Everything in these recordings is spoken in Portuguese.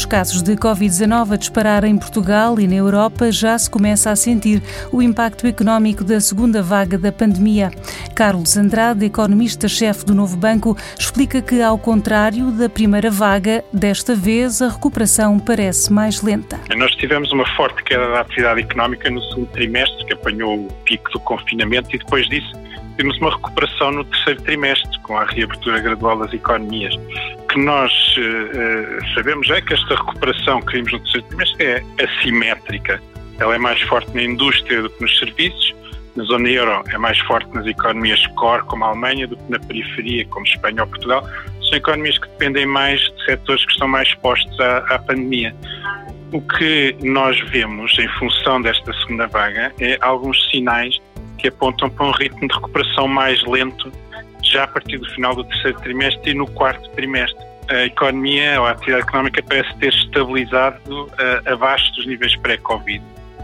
os casos de Covid-19 a disparar em Portugal e na Europa, já se começa a sentir o impacto económico da segunda vaga da pandemia. Carlos Andrade, economista-chefe do Novo Banco, explica que, ao contrário da primeira vaga, desta vez a recuperação parece mais lenta. Nós tivemos uma forte queda da atividade económica no segundo trimestre, que apanhou o pico do confinamento, e depois disso temos uma recuperação no terceiro trimestre, com a reabertura gradual das economias. O que nós uh, sabemos é que esta recuperação que vimos no terceiro trimestre é assimétrica. Ela é mais forte na indústria do que nos serviços, na zona euro é mais forte nas economias core, como a Alemanha, do que na periferia, como Espanha ou Portugal. São economias que dependem mais de setores que estão mais expostos à, à pandemia. O que nós vemos em função desta segunda vaga é alguns sinais que apontam para um ritmo de recuperação mais lento já a partir do final do terceiro trimestre e no quarto trimestre. A economia ou a atividade económica parece ter estabilizado uh, abaixo dos níveis pré-Covid.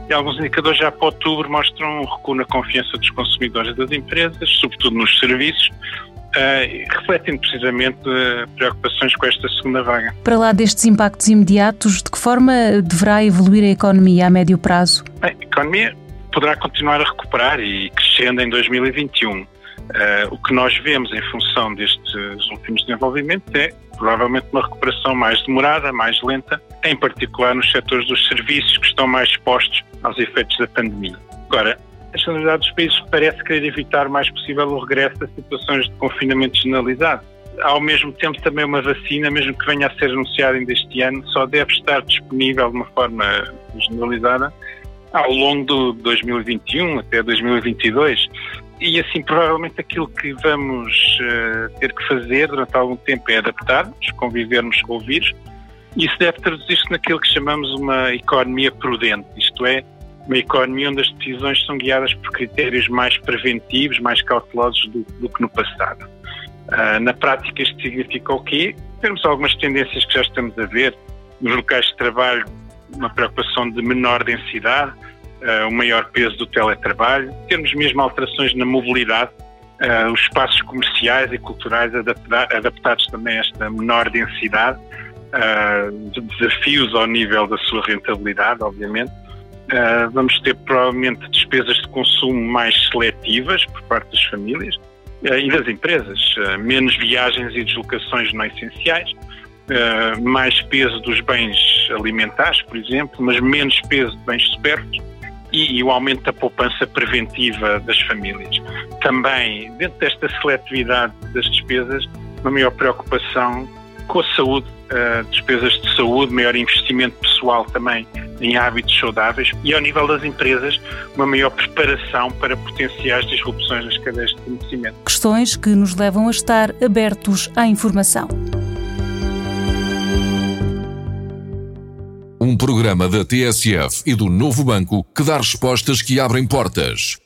E alguns indicadores já para outubro mostram um recuo na confiança dos consumidores e das empresas, sobretudo nos serviços, uh, refletindo precisamente uh, preocupações com esta segunda vaga. Para lá destes impactos imediatos, de que forma deverá evoluir a economia a médio prazo? Bem, a economia poderá continuar a recuperar e crescendo em 2021. Uh, eh, o que nós vemos em função destes últimos desenvolvimentos é provavelmente uma recuperação mais demorada, mais lenta, em particular nos setores dos serviços que estão mais expostos aos efeitos da pandemia. Agora, a generalidade dos países parece querer evitar o mais possível o regresso a situações de confinamento generalizado. Ao mesmo tempo, também uma vacina, mesmo que venha a ser anunciada ainda este ano, só deve estar disponível de uma forma generalizada ao longo de 2021 até 2022. E assim, provavelmente aquilo que vamos uh, ter que fazer durante algum tempo é adaptar-nos, convivermos com o vírus. Isso deve traduzir-se naquilo que chamamos uma economia prudente, isto é, uma economia onde as decisões são guiadas por critérios mais preventivos, mais cautelosos do, do que no passado. Uh, na prática, isto significa o quê? Temos algumas tendências que já estamos a ver nos locais de trabalho, uma preocupação de menor densidade, uh, o maior peso do teletrabalho, temos mesmo alterações na mobilidade, uh, os espaços comerciais e culturais adaptados também a esta menor densidade, de desafios ao nível da sua rentabilidade, obviamente. vamos ter provavelmente despesas de consumo mais seletivas por parte das famílias e das empresas, menos viagens e deslocações não essenciais, mais peso dos bens alimentares, por exemplo, mas menos peso de bens superfluos e, e, o aumento da poupança preventiva das famílias. Também, dentro desta seletividade das despesas, uma maior preocupação com a saúde, uh, despesas de saúde, maior investimento pessoal também em hábitos saudáveis e, ao nível das empresas, uma maior preparação para potenciais disrupções nas cadeias de conhecimento. Questões que nos levam a estar abertos à informação. Um programa da TSF e do Novo Banco que dá respostas que abrem portas.